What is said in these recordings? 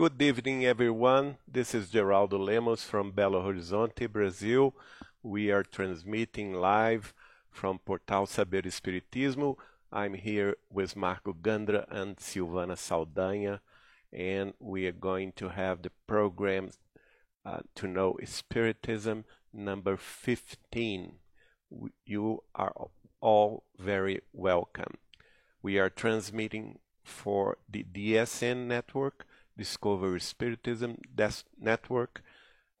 Good evening, everyone. This is Geraldo Lemos from Belo Horizonte, Brazil. We are transmitting live from Portal Saber Espiritismo. I'm here with Marco Gandra and Silvana Saldanha, and we are going to have the program uh, to know Spiritism number 15. You are all very welcome. We are transmitting for the DSN network, Discovery Spiritism Network,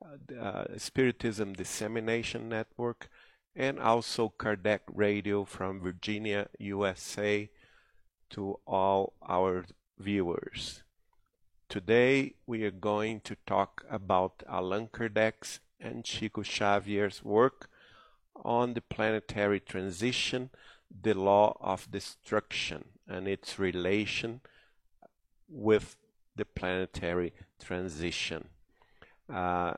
uh, uh, Spiritism Dissemination Network, and also Kardec Radio from Virginia, USA, to all our viewers. Today we are going to talk about Allan Kardec's and Chico Xavier's work on the planetary transition, the law of destruction, and its relation with the planetary transition. Uh,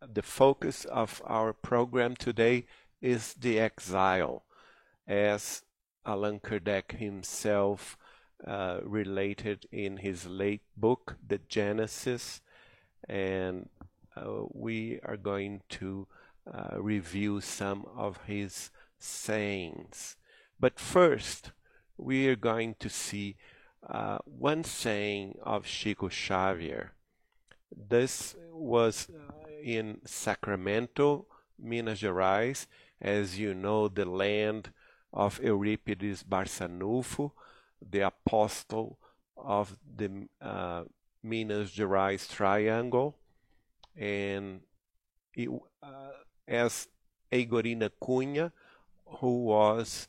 the focus of our program today is the exile, as Allan Kardec himself uh, related in his late book, The Genesis, and uh, we are going to uh, review some of his sayings. But first, we are going to see uh, one saying of Chico Xavier. This was uh, in Sacramento, Minas Gerais, as you know, the land of Eurípedes Barsanulfo, the apostle of the uh, Minas Gerais Triangle, and it, uh, as Heigorina Cunha, who was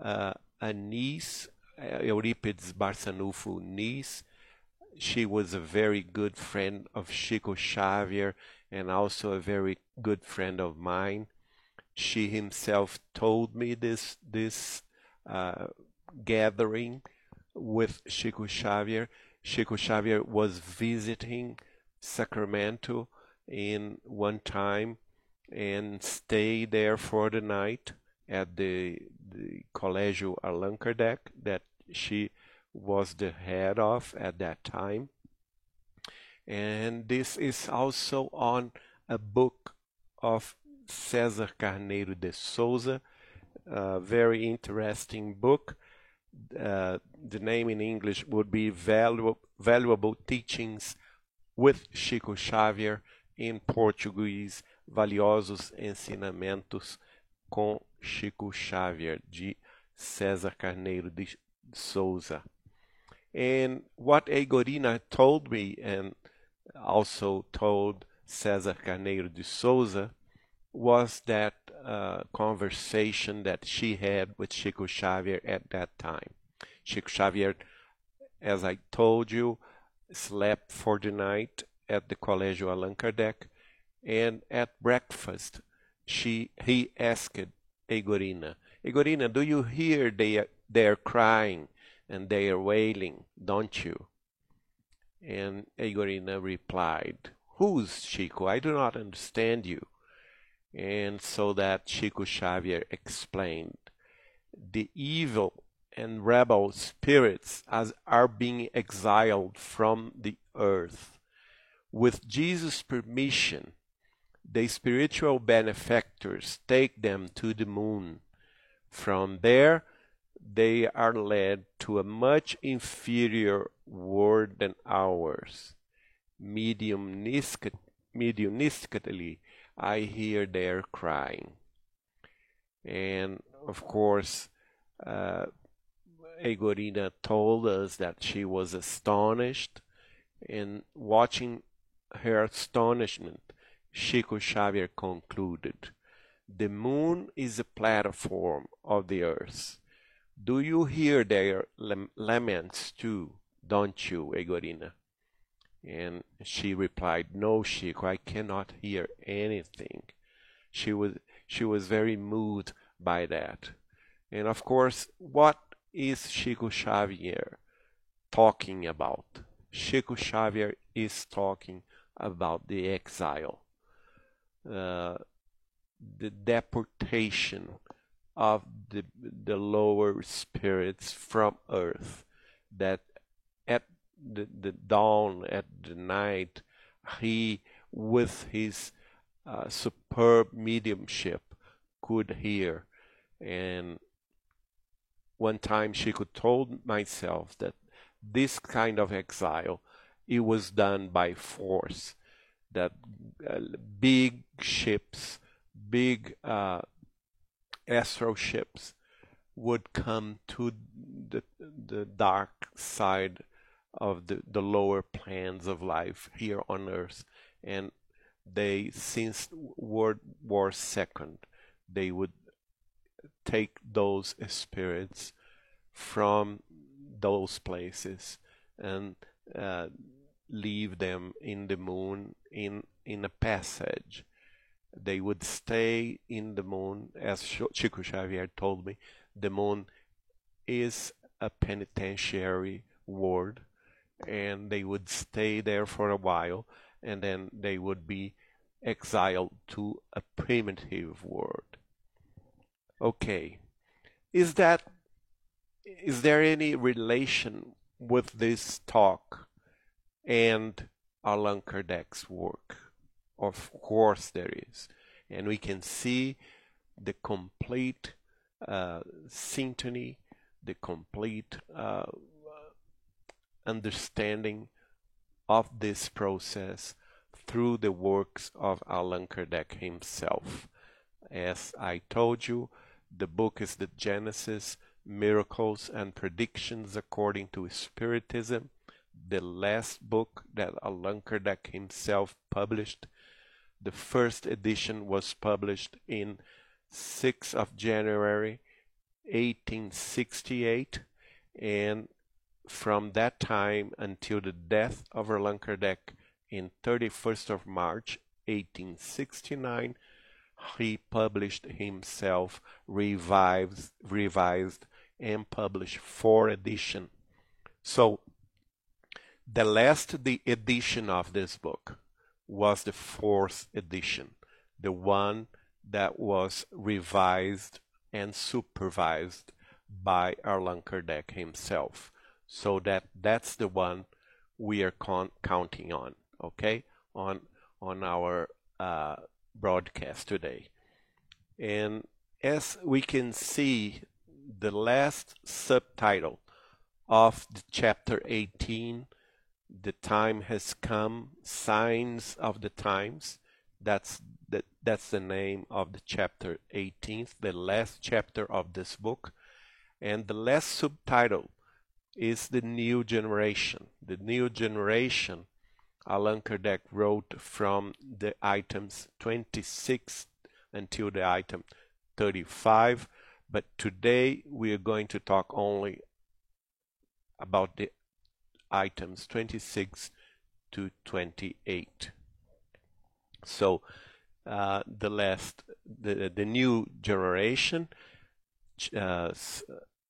uh, a niece, Eurípedes Barsanulfo niece. She was a very good friend of Chico Xavier and also a very good friend of mine. She himself told me this this uh, gathering with Chico Xavier. Chico Xavier was visiting Sacramento in one time and stayed there for the night at the the Colégio Allan Kardec that she was the head of at that time. And this is also on a book of César Carneiro de Souza, a very interesting book. Uh, the name in English would be Valu Valuable Teachings with Chico Xavier, in Portuguese, Valiosos Ensinamentos com Chico Xavier, de César Carneiro de Souza. And what Heigorina told me and also told César Carneiro de Souza was that uh, conversation that she had with Chico Xavier at that time. Chico Xavier, as I told you, slept for the night at the Colégio Allan Kardec, and at breakfast she he asked Heigorina, Heigorina, do you hear they they're crying and they are wailing, don't you? And Heigorina replied, Who's Chico? I do not understand you. And so that Chico Xavier explained, the evil and rebel spirits as are being exiled from the earth. With Jesus' permission, the spiritual benefactors take them to the moon. From there, they are led to a much inferior world than ours. Mediumistically, I hear their crying. And of course, uh, Heigorina told us that she was astonished, and watching her astonishment, Chico Xavier concluded, the moon is a platform of the earth. Do you hear their laments too, don't you, Heigorina? And she replied, No, Chico, I cannot hear anything. She was she was very moved by that. And of course, what is Chico Xavier talking about? Chico Xavier is talking about the exile uh, the deportation of the the lower spirits from earth that at the, the dawn at the night, he, with his uh, superb mediumship, could hear. And one time she could told myself that this kind of exile, it was done by force, that uh, big ships, big uh, astral ships would come to the, the dark side of the, the lower plans of life here on earth and they since world war second they would take those spirits from those places and uh, leave them in the moon in in a passage they would stay in the moon as Chico Xavier told me the moon is a penitentiary ward and they would stay there for a while and then they would be exiled to a primitive world. Okay, is that is there any relation with this talk and Allan Kardec's work? Of course there is, and we can see the complete uh, syntony, the complete uh, understanding of this process through the works of Allan Kardec himself. As I told you, the book is the Genesis, Miracles and Predictions According to Spiritism, the last book that Allan Kardec himself published. The first edition was published in 6th of January 1868 and from that time until the death of Allan Kardec in 31st of March 1869 he published himself revised revised and published four edition. So the last the edition of this book was the fourth edition the one that was revised and supervised by Allan Kardec himself. So that that's the one we are counting on, okay, on on our uh, broadcast today. And as we can see, the last subtitle of the chapter 18, the time has come, signs of the times. That's that that's the name of the chapter 18th, the last chapter of this book. And the last subtitle is the new generation. The new generation Allan Kardec wrote from the items 26 until the item 35, but today we are going to talk only about the items 26 to 28. So uh, the last, the, the new generation, uh,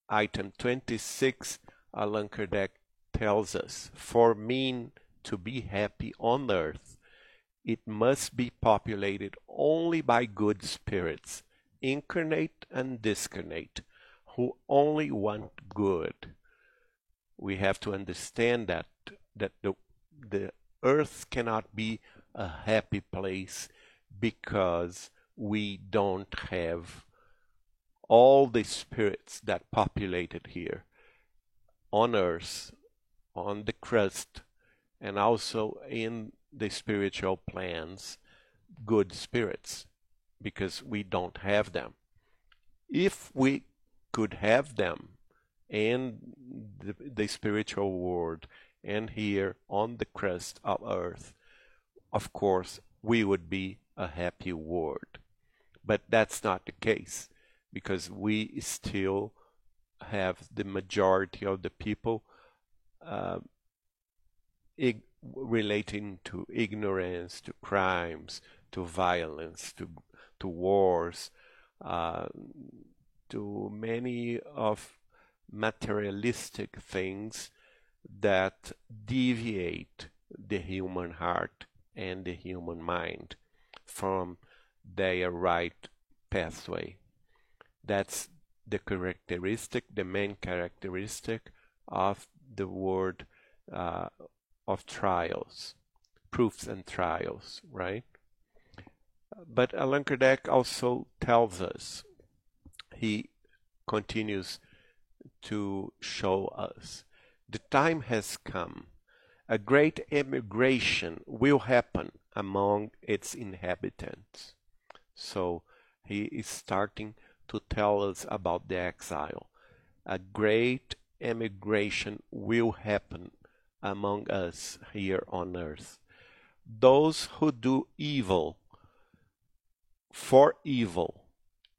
item 26, Allan Kardec tells us, for mean to be happy on earth, it must be populated only by good spirits, incarnate and discarnate, who only want good. We have to understand that that the the earth cannot be a happy place because we don't have all the spirits that populated here on earth, on the crust, and also in the spiritual plans, good spirits, because we don't have them. If we could have them in the, the spiritual world and here on the crust of earth, of course, we would be a happy world. But that's not the case because we still have the majority of the people uh, relating to ignorance, to crimes, to violence, to to wars, uh, to many of materialistic things that deviate the human heart and the human mind from their right pathway. That's the characteristic, the main characteristic of the word uh, of trials, proofs and trials, right? But Allan Kardec also tells us, he continues to show us, the time has come. A great emigration will happen among its inhabitants. So he is starting to tell us about the exile. A great emigration will happen among us here on earth. Those who do evil for evil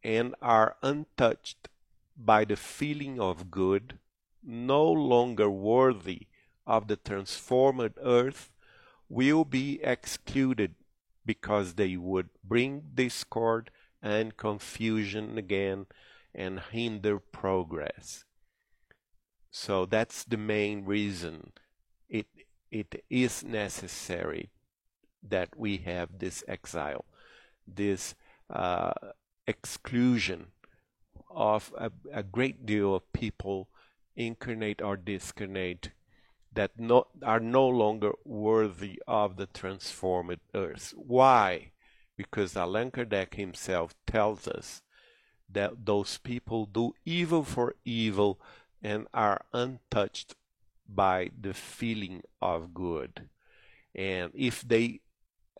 and are untouched by the feeling of good, no longer worthy of the transformed earth, will be excluded because they would bring discord and confusion again and hinder progress. So that's the main reason it it is necessary that we have this exile, this uh, exclusion of a, a, great deal of people, incarnate or discarnate, that no, are no longer worthy of the transformed earth. Why? Because Allan Kardec himself tells us that those people do evil for evil and are untouched by the feeling of good. And if they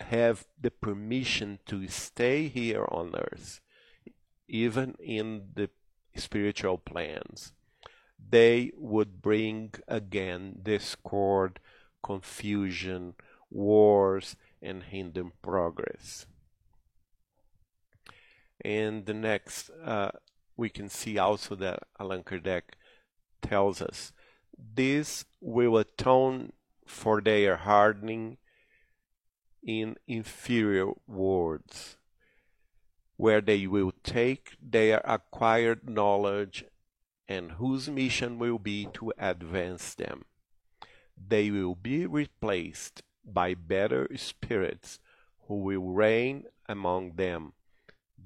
have the permission to stay here on earth, even in the spiritual plans, they would bring again discord, confusion, wars, and hinder progress. And the next, uh, we can see also that Allan Kardec tells us this will atone for their hardening in inferior worlds, where they will take their acquired knowledge and whose mission will be to advance them. They will be replaced by better spirits who will reign among them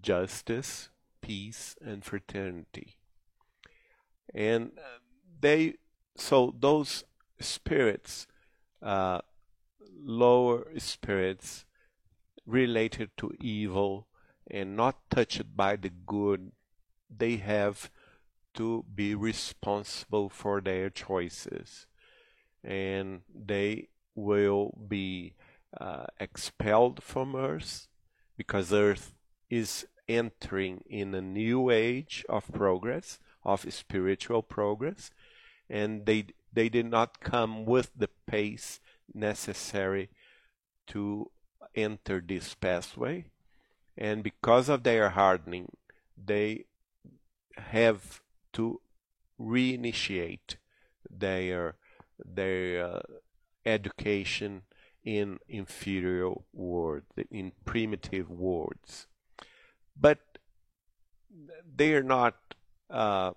justice, peace, and fraternity. And they, so those spirits, uh, lower spirits related to evil and not touched by the good, they have to be responsible for their choices. And they will be uh, expelled from Earth because Earth is entering in a new age of progress, of spiritual progress, and they they did not come with the pace necessary to enter this pathway and because of their hardening they have to reinitiate their their uh, education in inferior words in primitive words but they are not uh,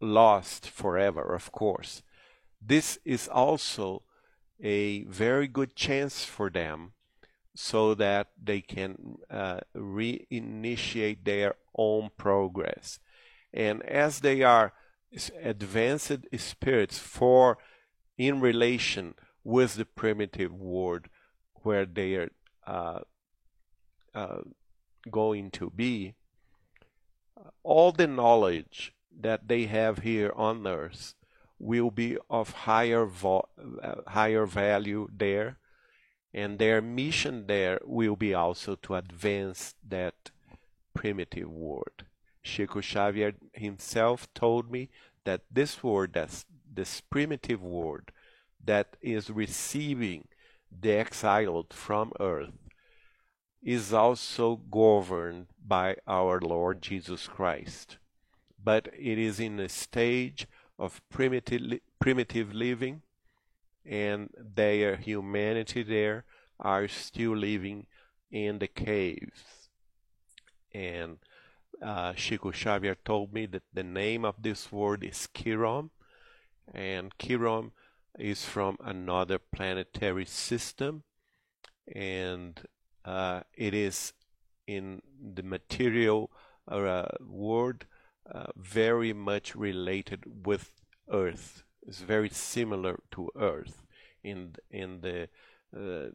lost forever of course. This is also a very good chance for them so that they can uh, reinitiate their own progress. And as they are advanced spirits for in relation with the primitive world where they are uh, uh, going to be, all the knowledge that they have here on earth will be of higher uh, higher value there and their mission there will be also to advance that primitive world. Chico Xavier himself told me that this world, that's this primitive world that is receiving the exiled from earth, is also governed by our Lord Jesus Christ. But it is in a stage of primitive, primitive living and their humanity there are still living in the caves. And uh, Chico Xavier told me that the name of this word is Quirum, and Quirum is from another planetary system, and uh, it is in the material uh, world uh, very much related with Earth is very similar to Earth. in in the, uh,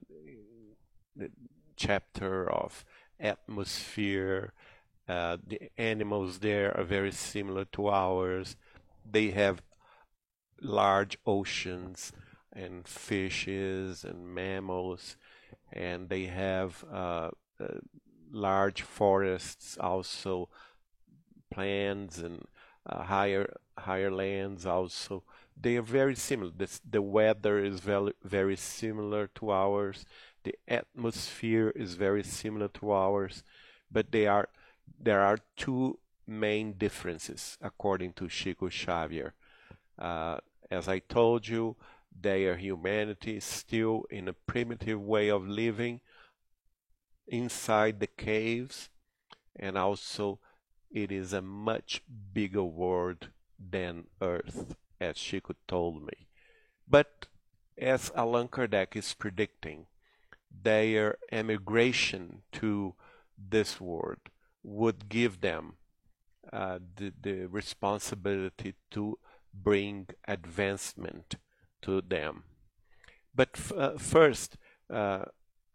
the chapter of atmosphere. Uh, the animals there are very similar to ours. They have large oceans and fishes and mammals, and they have uh, uh, large forests also, plants and uh, higher higher lands also. They are very similar. The weather is very very similar to ours. The atmosphere is very similar to ours, but they are there are two main differences according to Chico Xavier. Uh, as I told you, their humanity is still in a primitive way of living inside the caves, and also it is a much bigger world than Earth, as she Chico told me. But as Allan Kardec is predicting, their emigration to this world would give them uh, the, the responsibility to bring advancement to them. But uh, first, uh,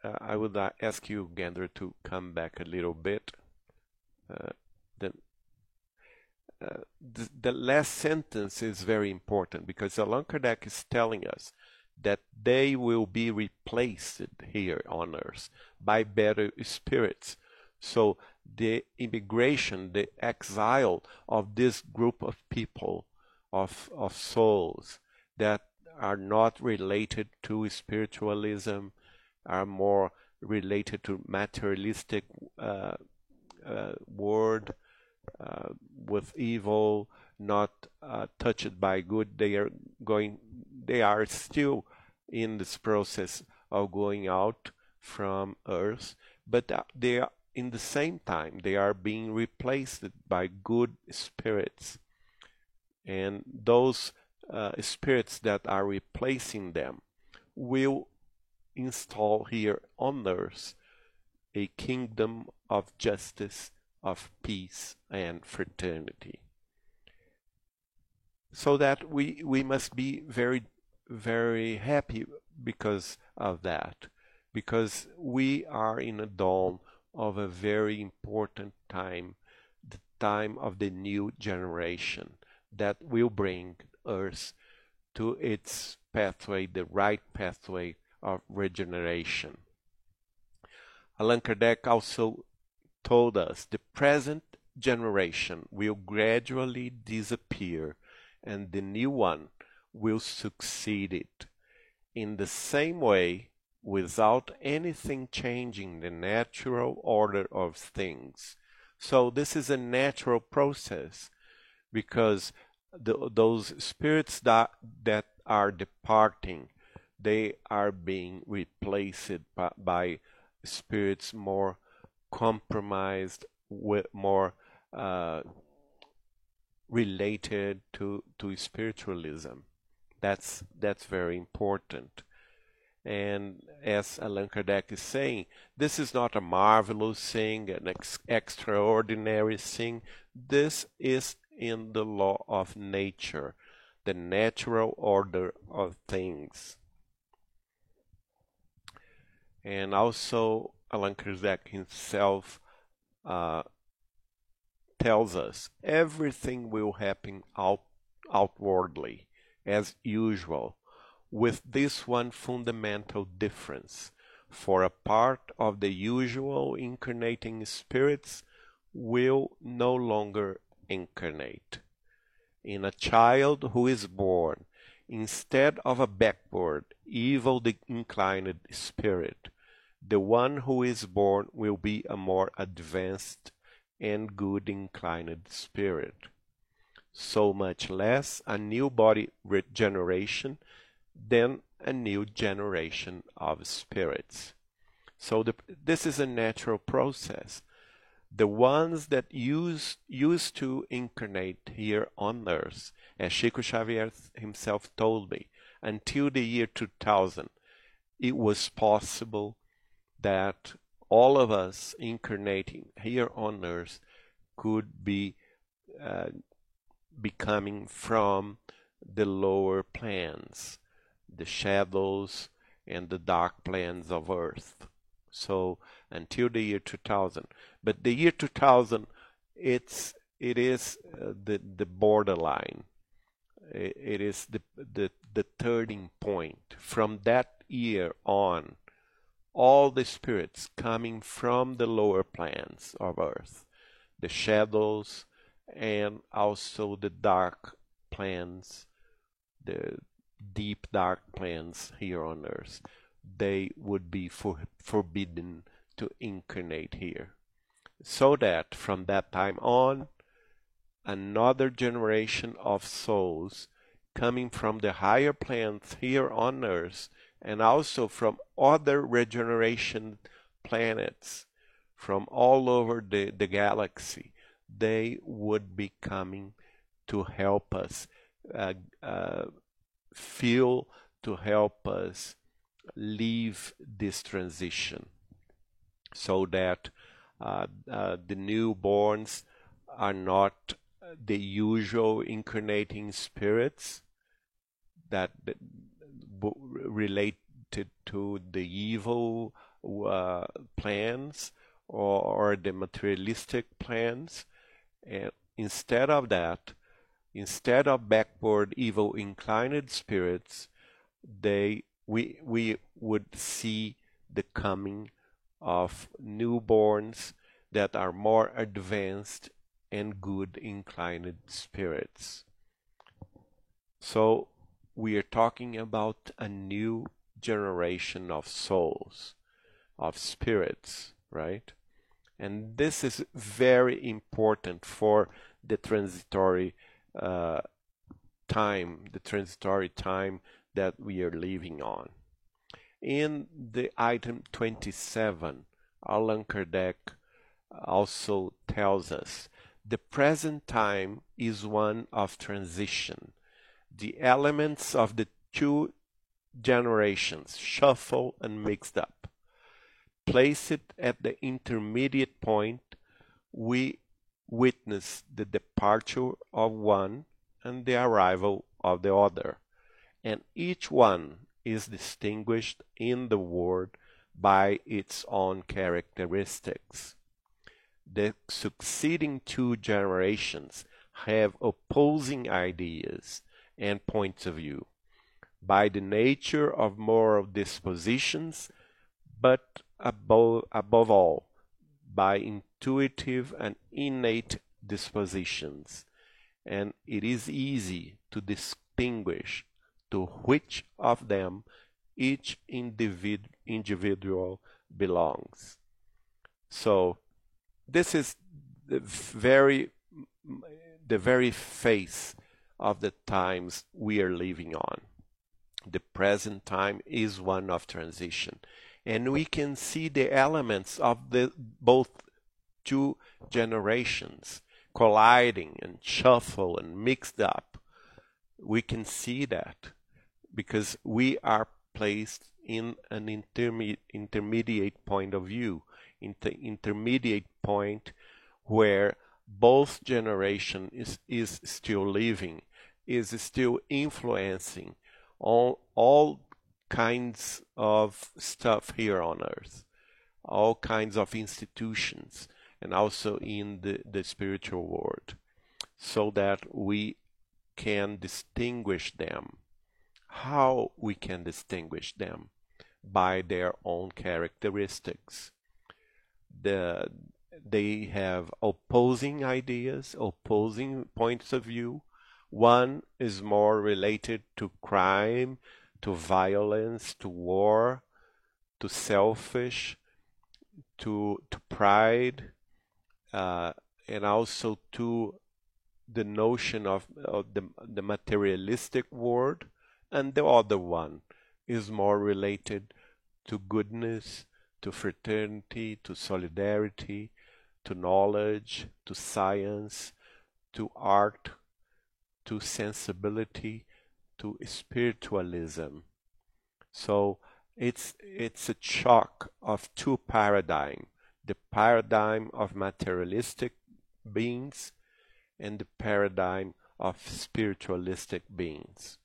uh, I would ask you, Gandra, to come back a little bit. The last sentence is very important because Allan Kardec is telling us that they will be replaced here on earth by better spirits. So the immigration, the exile of this group of people, of, of souls that are not related to spiritualism, are more related to materialistic uh, uh, world uh, with evil, not uh, touched by good. They are going. They are still in this process of going out from Earth, but they are in the same time they are being replaced by good spirits, and those uh, spirits that are replacing them will install here on earth a kingdom of justice, of peace, and fraternity. So that we, we must be very, very happy because of that, because we are in a dawn of a very important time, the time of the new generation that will bring Earth to its pathway, the right pathway of regeneration. Allan Kardec also told us the present generation will gradually disappear and the new one will succeed it. In the same way, without anything changing the natural order of things. So this is a natural process because the, those spirits that, that are departing they are being replaced by, by spirits more compromised with more uh, related to to spiritualism that's that's very important and as Allan Kardec is saying, this is not a marvelous thing, an ex extraordinary thing. This is in the law of nature, the natural order of things. And also, Allan Kardec himself uh, tells us everything will happen out, outwardly, as usual, with this one fundamental difference. For a part of the usual incarnating spirits will no longer incarnate. In a child who is born, instead of a backward, evil inclined spirit, the one who is born will be a more advanced and good inclined spirit. So much less a new body regeneration than a new generation of spirits. So the, this is a natural process. The ones that used, used to incarnate here on earth, as Chico Xavier himself told me, until the year 2000, it was possible that all of us incarnating here on earth could be uh, becoming from the lower plans, the shadows, and the dark plans of Earth. So until the year 2000, but the year 2000, it's it is uh, the the borderline. It, is the the the turning point. From that year on, all the spirits coming from the lower plans of Earth, the shadows, and also the dark plans, the deep dark plans here on Earth, they would be for, forbidden to incarnate here. So that from that time on, another generation of souls coming from the higher planes here on Earth and also from other regeneration planets from all over the, the galaxy, they would be coming to help us uh, uh, feel, to help us leave this transition so that uh, uh the newborns are not the usual incarnating spirits that related to the evil uh, plans or, or, the materialistic plans. And instead of that, instead of backward evil inclined spirits, they we we would see the coming of newborns that are more advanced and good inclined spirits. So we are talking about a new generation of souls, of spirits, right? And this is very important for the transitory uh, time, the transitory time that we are living on. In the item 27, Allan Kardec also tells us the present time is one of transition the elements of the two generations shuffle and mixed up. Place it at the intermediate point, we witness the departure of one and the arrival of the other, and each one is distinguished in the world by its own characteristics. The succeeding two generations have opposing ideas and points of view, by the nature of moral dispositions, but above, above all, by intuitive and innate dispositions, and it is easy to distinguish to which of them each individ individual belongs. So this is the very the very face of the times we are living on. The present time is one of transition. And we can see the elements of the both two generations colliding and shuffle and mixed up. We can see that because we are placed in an interme intermediate point of view, inter intermediate point where both generation is, is still living is still influencing all, kinds of stuff here on earth, all kinds of institutions, and also in the, the spiritual world, so that we can distinguish them. How we can distinguish them? By their own characteristics. The, they have opposing ideas, opposing points of view, one is more related to crime, to violence, to war, to selfish, to to pride, uh, and also to the notion of, of the, the materialistic world, and the other one is more related to goodness, to fraternity, to solidarity, to knowledge, to science, to art, to sensibility, to spiritualism. So it's it's a shock of two paradigms: the paradigm of materialistic beings and the paradigm of spiritualistic beings.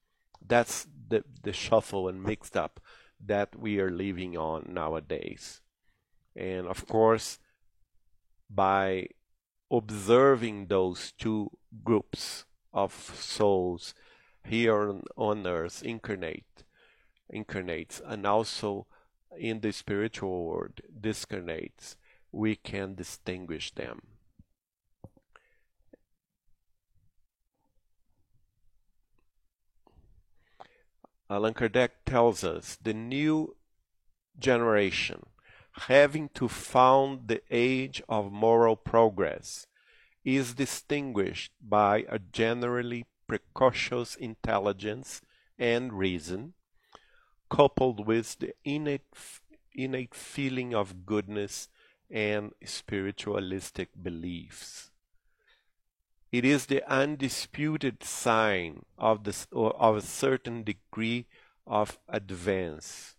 that's the, the shuffle and mixed up that we are living on nowadays. And of course, by observing those two groups of souls here on, on earth incarnate incarnates and also in the spiritual world discarnates we can distinguish them. Allan Kardec tells us the new generation having to found the age of moral progress is distinguished by a generally precocious intelligence and reason, coupled with the innate, innate feeling of goodness and spiritualistic beliefs. It is the undisputed sign of, this, of a certain degree of advance.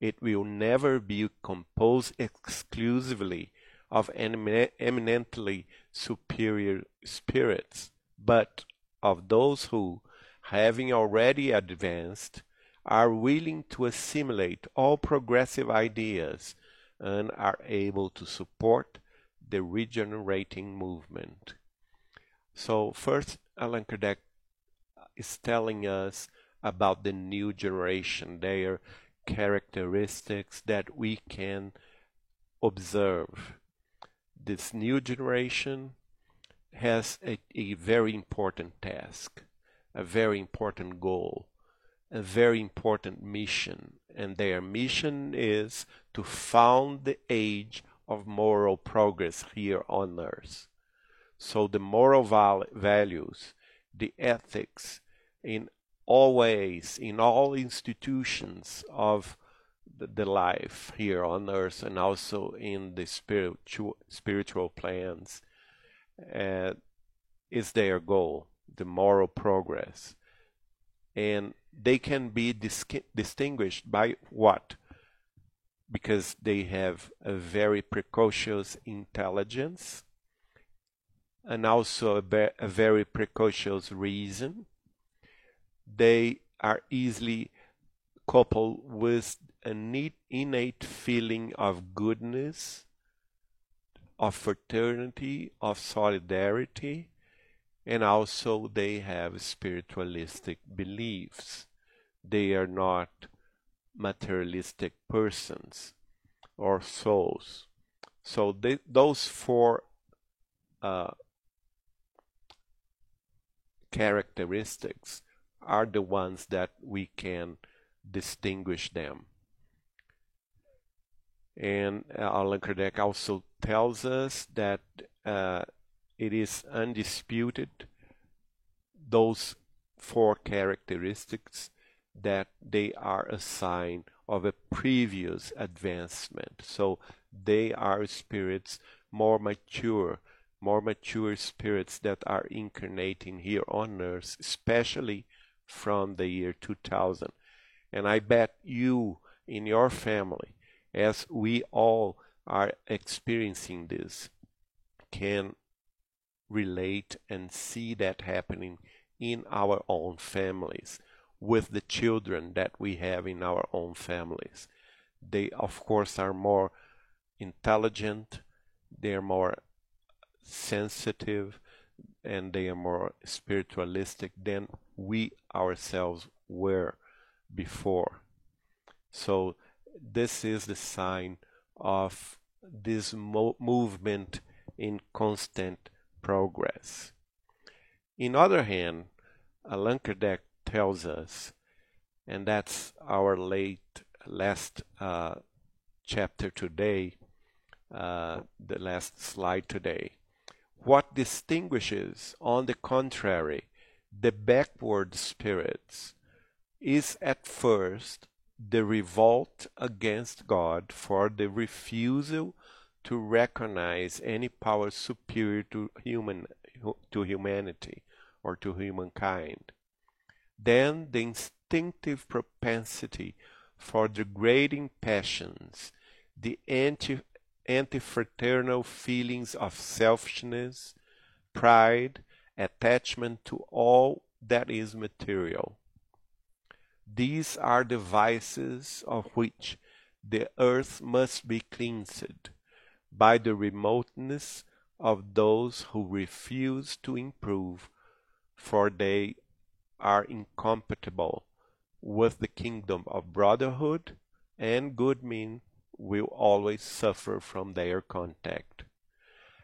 It will never be composed exclusively of eminently superior spirits, but of those who, having already advanced, are willing to assimilate all progressive ideas and are able to support the regenerating movement. So, first, Allan Kardec is telling us about the new generation, their characteristics that we can observe. This new generation has a, a very important task, a very important goal, a very important mission. And their mission is to found the age of moral progress here on earth. So the moral val- values, the ethics in all ways, in all institutions of the, life here on earth and also in the spiritual spiritual plans uh, is their goal, the moral progress. And they can be dis- distinguished by what? Because they have a very precocious intelligence and also a, a very precocious reason. They are easily coupled with an innate feeling of goodness of fraternity, of solidarity, and also they have spiritualistic beliefs. They are not materialistic persons or souls. So they, those four uh, characteristics are the ones that we can distinguish them. And uh, Allan Kardec also tells us that uh, it is undisputed those four characteristics that they are a sign of a previous advancement. So they are spirits more mature, more mature spirits that are incarnating here on earth, especially from the year 2000. And I bet you in your family, as we all are experiencing this can relate and see that happening in our own families with the children that we have in our own families. They, of course, are more intelligent, they're more sensitive, and they are more spiritualistic than we ourselves were before. So, this is the sign of this mo movement in constant progress. In other hand, Allan tells us, and that's our late last uh, chapter today, uh, the last slide today. What distinguishes, on the contrary, the backward spirits is at first the revolt against God for the refusal to recognize any power superior to human to humanity or to humankind. Then the instinctive propensity for degrading passions, the anti anti-fraternal feelings of selfishness, pride, attachment to all that is material These are the vices of which the earth must be cleansed by the remoteness of those who refuse to improve, for they are incompatible with the kingdom of brotherhood, and good men will always suffer from their contact.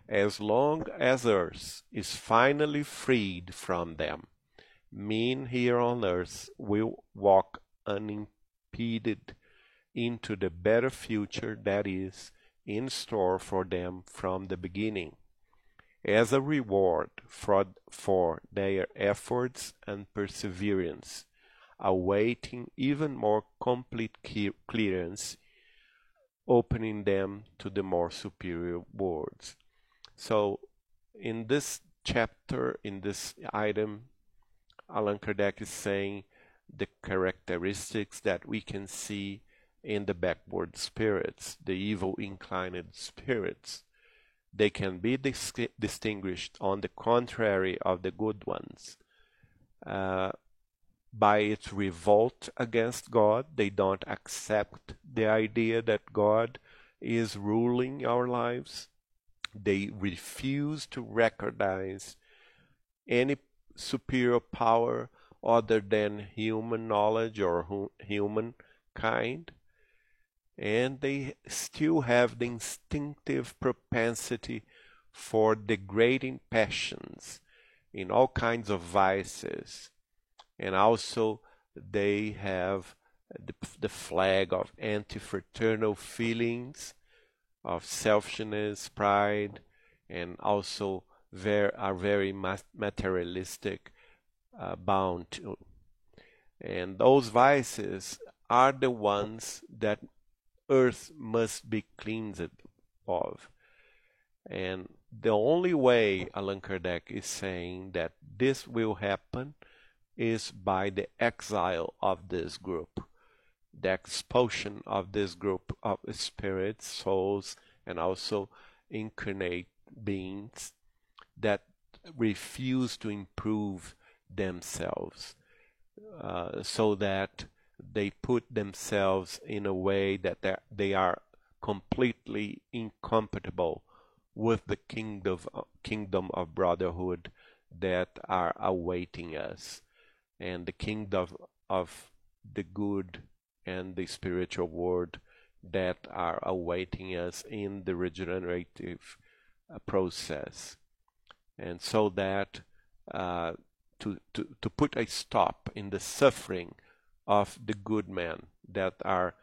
As long as earth is finally freed from them, men here on earth will walk unimpeded into the better future that is in store for them from the beginning. As a reward for, for their efforts and perseverance, awaiting even more complete clearance, opening them to the more superior worlds. So, in this chapter, in this item, Allan Kardec is saying the characteristics that we can see in the backward spirits, the evil inclined spirits. They can be dis distinguished on the contrary of the good ones. Uh, by its revolt against God, they don't accept the idea that God is ruling our lives. They refuse to recognize any superior power other than human knowledge or human kind. And they still have the instinctive propensity for degrading passions in all kinds of vices. And also they have the, the flag of anti-fraternal feelings of selfishness pride and also very, are very materialistic uh, bound to and those vices are the ones that earth must be cleansed of. And the only way Allan Kardec is saying that this will happen is by the exile of this group, the expulsion of this group of spirits, souls, and also incarnate beings that refuse to improve themselves, uh, so that they put themselves in a way that they are completely incompatible with the kingdom kingdom of brotherhood that are awaiting us. And the kingdom of the good and the spiritual world that are awaiting us in the regenerative uh, process and so that uh, to, to, to put a stop in the suffering of the good men that are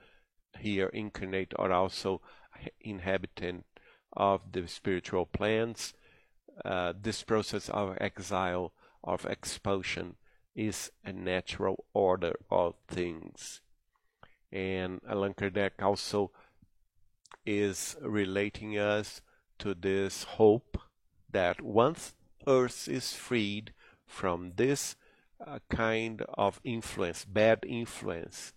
here incarnate or also inhabitant of the spiritual plans. Uh, this process of exile, of expulsion, is a natural order of things. And Allan Kardec also is relating us to this hope that once Earth is freed from this a kind of influence, bad influence,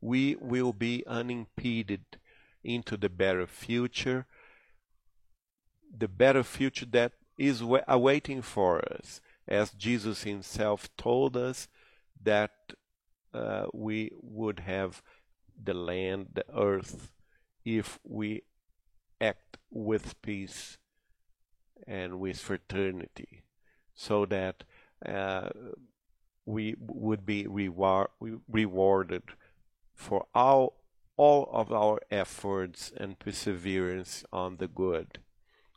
we will be unimpeded into the better future, the better future that is awaiting for us, as Jesus himself told us that uh, we would have the land, the earth, if we act with peace and with fraternity, so that uh, we would be reward, rewarded for all, all of our efforts and perseverance on the good,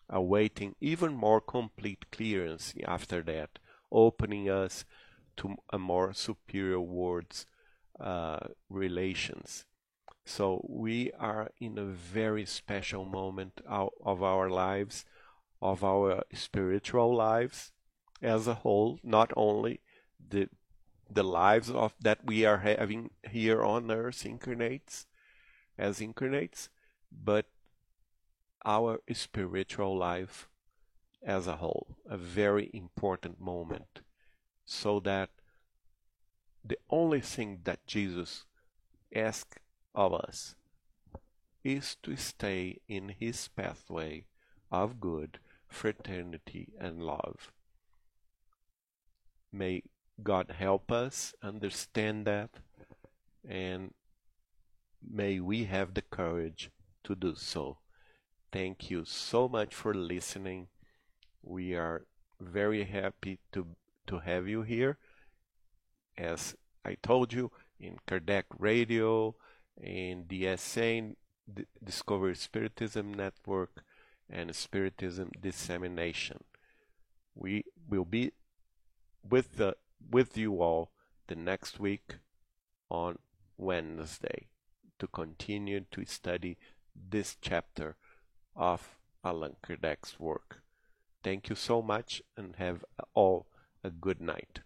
awaiting even more complete clearance after that, opening us to a more superior world's uh, relations. So we are in a very special moment of our lives, of our spiritual lives as a whole, not only the the lives of that we are having here on earth incarnates as incarnates but our spiritual life as a whole a very important moment so that the only thing that Jesus asks of us is to stay in his pathway of good, fraternity, and love. May God help us understand that and may we have the courage to do so. Thank you so much for listening. We are very happy to, to have you here. As I told you, in Kardec Radio, in the DSA, Discover Spiritism Network, and Spiritism Dissemination. We will be with the with you all the next week on Wednesday to continue to study this chapter of Allan Kardec's work. Thank you so much and have all a good night.